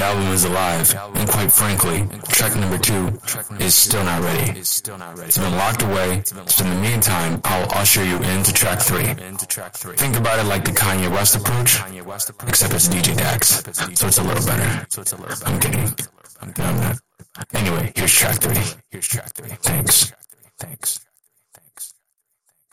the album is alive, and quite frankly, track number two is still not ready. It's been locked away, so in the meantime, I'll usher you into track three. Think about it like the Kanye West approach, except it's DJ Dax, so it's a little better. I'm kidding. I'm not. Anyway, here's track three. Here's track three. Thanks.